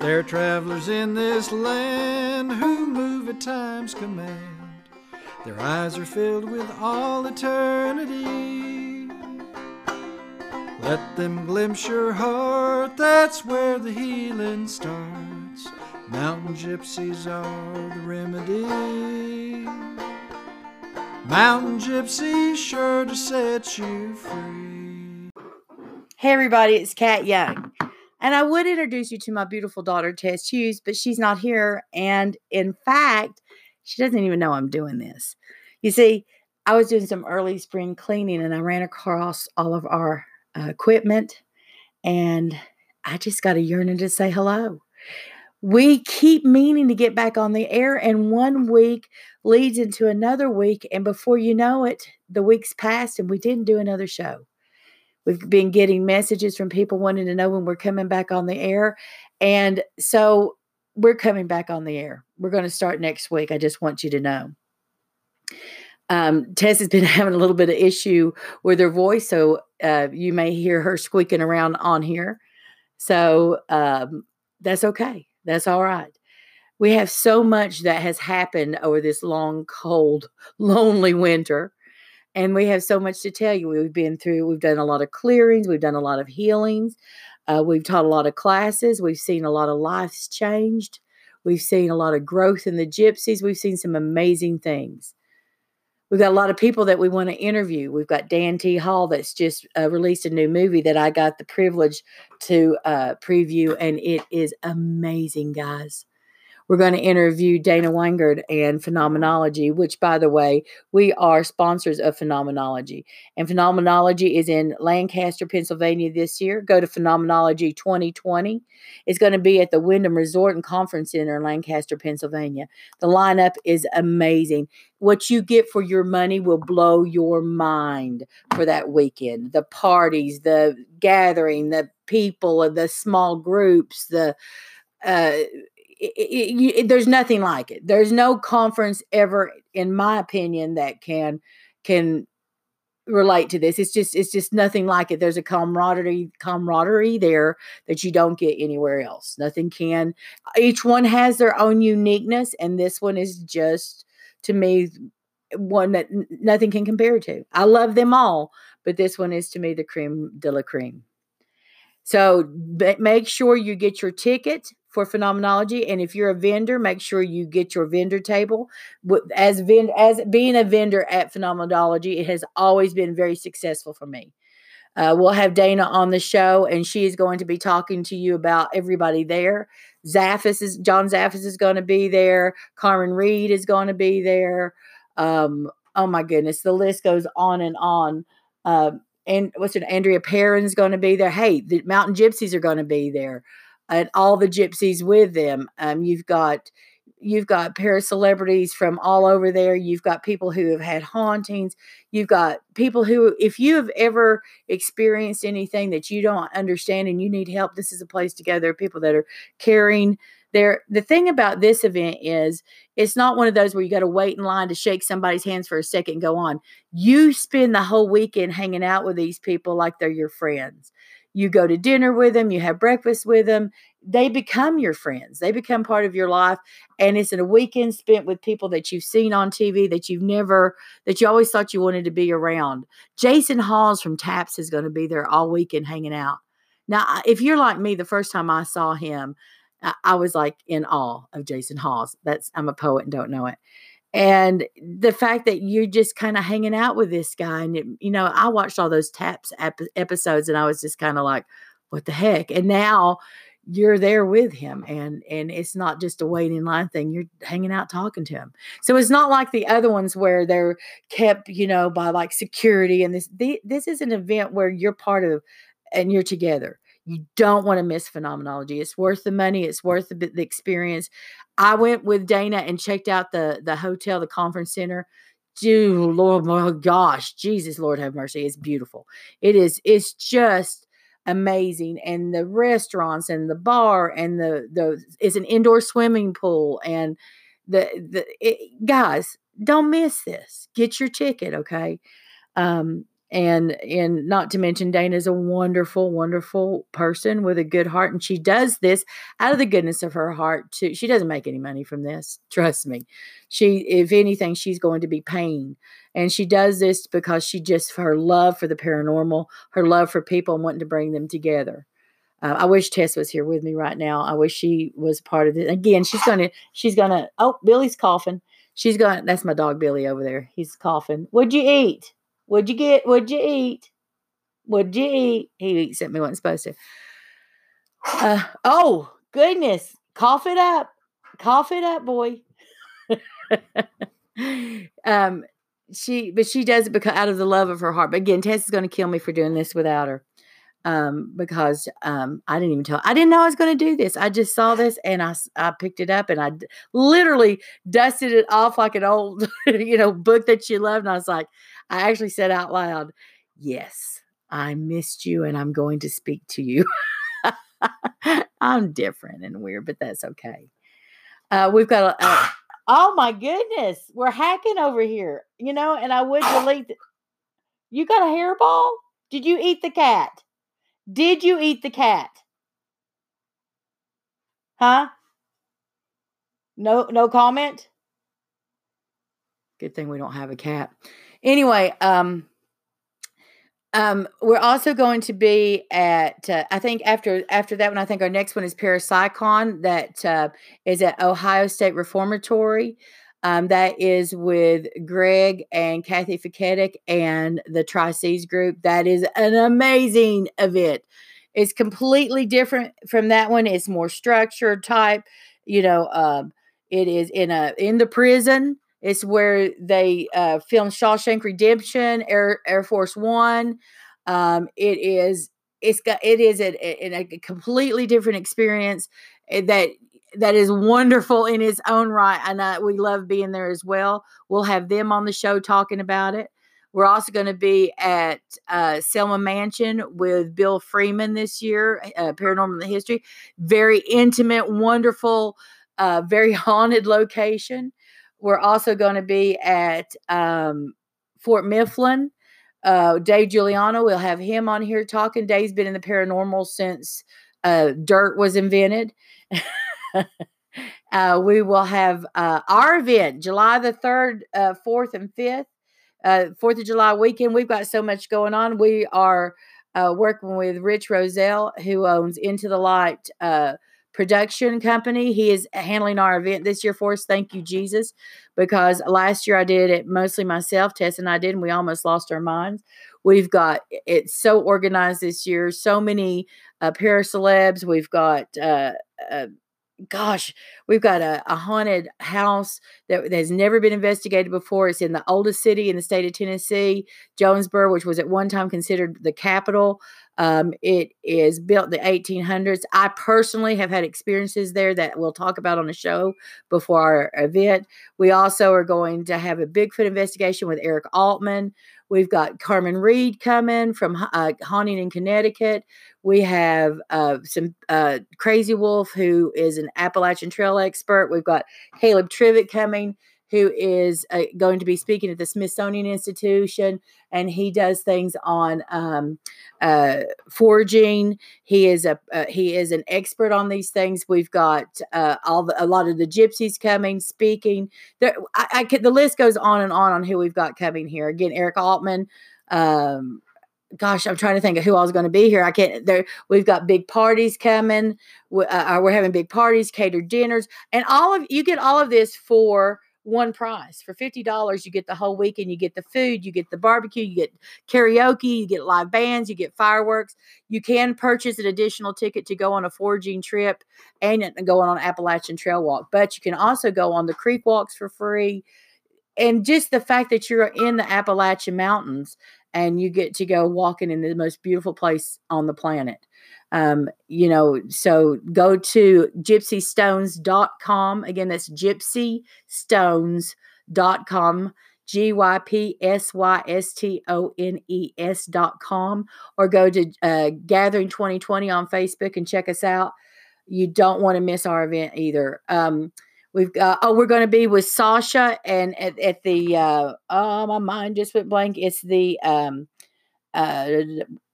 They're travelers in this land who move at time's command. Their eyes are filled with all eternity. Let them glimpse your heart, that's where the healing starts. Mountain gypsies are the remedy. Mountain gypsies sure to set you free. Hey, everybody, it's Kat Young. And I would introduce you to my beautiful daughter, Tess Hughes, but she's not here. And in fact, she doesn't even know I'm doing this. You see, I was doing some early spring cleaning and I ran across all of our uh, equipment and I just got a yearning to say hello. We keep meaning to get back on the air, and one week leads into another week. And before you know it, the weeks passed and we didn't do another show. We've been getting messages from people wanting to know when we're coming back on the air. And so we're coming back on the air. We're going to start next week. I just want you to know. Um, Tess has been having a little bit of issue with her voice, so uh, you may hear her squeaking around on here. So um, that's okay. That's all right. We have so much that has happened over this long, cold, lonely winter. And we have so much to tell you. We've been through, we've done a lot of clearings, we've done a lot of healings, uh, we've taught a lot of classes, we've seen a lot of lives changed, we've seen a lot of growth in the gypsies, we've seen some amazing things. We've got a lot of people that we want to interview. We've got Dan T. Hall that's just uh, released a new movie that I got the privilege to uh, preview, and it is amazing, guys. We're going to interview Dana Wingard and Phenomenology, which, by the way, we are sponsors of Phenomenology. And Phenomenology is in Lancaster, Pennsylvania this year. Go to Phenomenology 2020. It's going to be at the Wyndham Resort and Conference Center in Lancaster, Pennsylvania. The lineup is amazing. What you get for your money will blow your mind for that weekend. The parties, the gathering, the people, the small groups, the uh, it, it, it, there's nothing like it. There's no conference ever, in my opinion, that can can relate to this. It's just it's just nothing like it. There's a camaraderie camaraderie there that you don't get anywhere else. Nothing can. Each one has their own uniqueness, and this one is just to me one that nothing can compare to. I love them all, but this one is to me the cream de la cream. So make sure you get your ticket for phenomenology and if you're a vendor make sure you get your vendor table. As vend- as being a vendor at phenomenology it has always been very successful for me. Uh, we'll have dana on the show and she is going to be talking to you about everybody there. Zaffis is john zaffis is going to be there. Carmen reed is going to be there. Um, oh my goodness the list goes on and on. Uh, and what's it andrea perron's going to be there. Hey the mountain gypsies are going to be there and all the gypsies with them. Um, you've got you've got para celebrities from all over there. You've got people who have had hauntings. You've got people who, if you have ever experienced anything that you don't understand and you need help, this is a place to go. There are people that are caring. There, the thing about this event is it's not one of those where you got to wait in line to shake somebody's hands for a second and go on. You spend the whole weekend hanging out with these people like they're your friends you go to dinner with them, you have breakfast with them. They become your friends. They become part of your life. And it's a weekend spent with people that you've seen on TV that you've never, that you always thought you wanted to be around. Jason Hawes from TAPS is going to be there all weekend hanging out. Now, if you're like me, the first time I saw him, I was like in awe of Jason Hawes. That's I'm a poet and don't know it and the fact that you're just kind of hanging out with this guy and it, you know i watched all those taps ep- episodes and i was just kind of like what the heck? And now you're there with him and and it's not just a waiting line thing you're hanging out talking to him. So it's not like the other ones where they're kept you know by like security and this the, this is an event where you're part of and you're together you don't want to miss phenomenology. It's worth the money. It's worth the, the experience. I went with Dana and checked out the the hotel, the conference center. Dude, Lord, my gosh, Jesus, Lord have mercy. It's beautiful. It is. It's just amazing and the restaurants and the bar and the the it's an indoor swimming pool and the the it, guys don't miss this get your ticket okay um and and not to mention Dana's a wonderful, wonderful person with a good heart, and she does this out of the goodness of her heart. Too, she doesn't make any money from this. Trust me. She, if anything, she's going to be paying, and she does this because she just her love for the paranormal, her love for people, and wanting to bring them together. Uh, I wish Tess was here with me right now. I wish she was part of this. Again, she's gonna, she's gonna. Oh, Billy's coughing. She's going. That's my dog Billy over there. He's coughing. What'd you eat? What'd you get? What'd you eat? What'd you eat? He eats at me wasn't supposed to. Uh, oh goodness! Cough it up. Cough it up, boy. um, she, but she does it because out of the love of her heart. But again, Tess is going to kill me for doing this without her um, because um, I didn't even tell. I didn't know I was going to do this. I just saw this and I, I picked it up and I d- literally dusted it off like an old, you know, book that you loved. And I was like, I actually said out loud, "Yes, I missed you, and I'm going to speak to you." I'm different and weird, but that's okay. Uh, we've got a, a oh my goodness, we're hacking over here, you know, and I would delete. The, you got a hairball? Did you eat the cat? Did you eat the cat? Huh? No, no comment. Good thing we don't have a cat. Anyway, um, um, we're also going to be at. Uh, I think after after that one, I think our next one is Parapsychon. That uh, is at Ohio State Reformatory. Um, that is with Greg and Kathy Fiketic and the Tri Seas group. That is an amazing event. It's completely different from that one. It's more structured type. You know, um, it is in a in the prison. It's where they uh, filmed Shawshank Redemption, Air Air Force One. Um, it is it's got it is a, a, a completely different experience eh, that that is wonderful in its own right. And uh, we love being there as well. We'll have them on the show talking about it. We're also going to be at uh, Selma Mansion with Bill Freeman this year, uh, Paranormal History. Very intimate, wonderful, uh, very haunted location. We're also going to be at um, Fort Mifflin. Uh, Dave Juliano, we'll have him on here talking. Dave's been in the paranormal since uh, dirt was invented. uh, we will have uh, our event July the 3rd, uh, 4th, and 5th. Uh, Fourth of July weekend. We've got so much going on. We are uh, working with Rich Roselle, who owns Into the Light uh, production company. He is handling our event this year for us. Thank you, Jesus, because last year I did it mostly myself. Tess and I did, and we almost lost our minds. We've got it's so organized this year. So many uh, para celebs. We've got uh, uh, gosh, we've got a, a haunted house that, has never been investigated before. It's in the oldest city in the state of Tennessee, Jonesborough, which was at one time considered the capital. Um, it is built the 1800s. I personally have had experiences there that we'll talk about on the show before our event. We also are going to have a Bigfoot investigation with Eric Altman. We've got Carmen Reed coming from uh, Haunting in Connecticut. We have uh, some uh, Crazy Wolf, who is an Appalachian Trail expert. We've got Caleb Trivet coming who is uh, going to be speaking at the Smithsonian Institution, and he does things on um, uh, foraging. He is a uh, he is an expert on these things. We've got uh, all the, a lot of the gypsies coming, speaking. There, I, I could, the list goes on and on on who we've got coming here. Again, Eric Altman. Um, gosh, I'm trying to think of who I was going to be here. I can't. There, we've got big parties coming. We, uh, we're having big parties, catered dinners, and all of you get all of this for one price. For $50, you get the whole weekend. You get the food, you get the barbecue, you get karaoke, you get live bands, you get fireworks. You can purchase an additional ticket to go on a foraging trip and uh, go on an Appalachian Trail walk. But you can also go on the creek walks for free. And just the fact that you're in the Appalachian Mountains and you get to go walking in the most beautiful place on the planet. Um, you know, so go to gypsystones.com. Again, that's gypsystones.com. G Y P S Y S T O N E S dot com, or go to uh, Gathering 2020 on Facebook and check us out. You don't want to miss our event either. Um, we've got, oh, we're going to be with Sasha and at, at the, uh, oh, my mind just went blank. It's the, um, uh,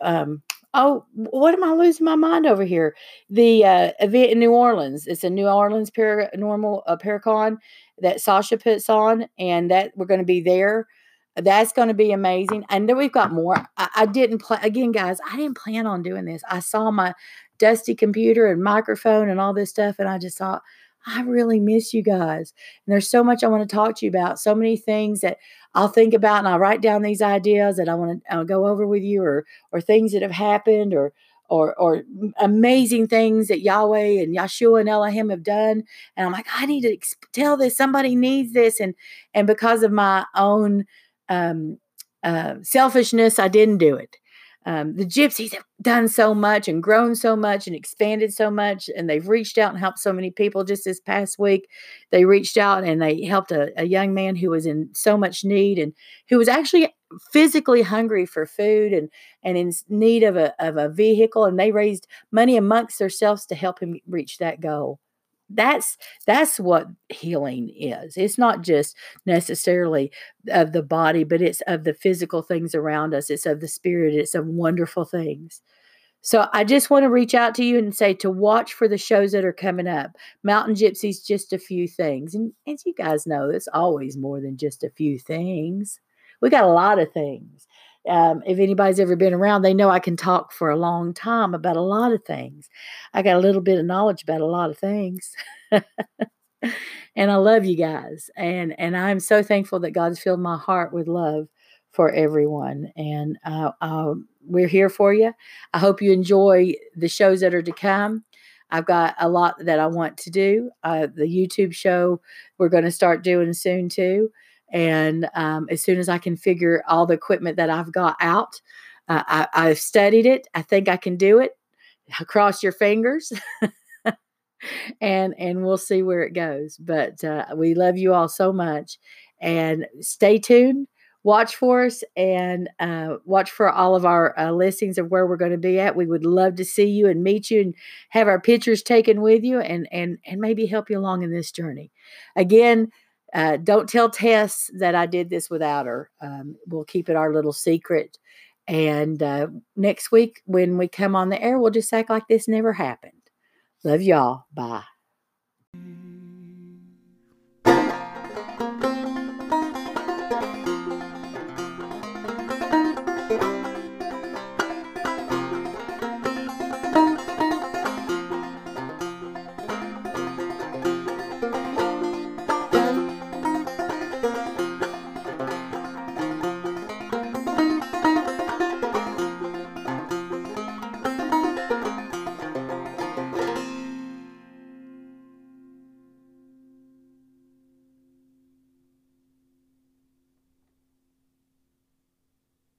um, oh, what am I losing my mind over here? The uh, event in New Orleans. It's a New Orleans paranormal uh, Paracon that Sasha puts on, and that we're going to be there. That's going to be amazing. And then we've got more. I, I didn't plan again, guys. I didn't plan on doing this. I saw my dusty computer and microphone and all this stuff, and I just thought, I really miss you guys. And there's so much I want to talk to you about, so many things that I'll think about and I'll write down these ideas that I want to go over with you or or things that have happened or or or amazing things that Yahweh and Yeshua and Elohim have done. And I'm like, I need to tell this. Somebody needs this. And and because of my own um, uh, selfishness, I didn't do it. Um, the gypsies have done so much and grown so much and expanded so much, and they've reached out and helped so many people. Just this past week, they reached out and they helped a, a young man who was in so much need and who was actually physically hungry for food and and in need of a of a vehicle. And they raised money amongst themselves to help him reach that goal that's that's what healing is. It's not just necessarily of the body but it's of the physical things around us. It's of the spirit. It's of wonderful things. So i just want to reach out to you and say to watch for the shows that are coming up. Mountain gypsies just a few things and as you guys know it's always more than just a few things. We got a lot of things um, if anybody's ever been around, they know I can talk for a long time about a lot of things. I got a little bit of knowledge about a lot of things. and I love you guys. And and I'm so thankful that God's filled my heart with love for everyone. And uh, uh, we're here for you. I hope you enjoy the shows that are to come. I've got a lot that I want to do. Uh, the YouTube show we're going to start doing soon too. And um, as soon as I can figure all the equipment that I've got out, uh, I, I've studied it. I think I can do it. Cross your fingers. and and we'll see where it goes. But uh, we love you all so much, and stay tuned. Watch for us and uh, watch for all of our uh, listings of where we're going to be at. We would love to see you and meet you and have our pictures taken with you and and and maybe help you along in this journey. Again, uh, don't tell Tess that I did this without her. Um, we'll keep it our little secret. And uh, next week, when we come on the air, we'll just act like this never happened. Love y'all. Bye.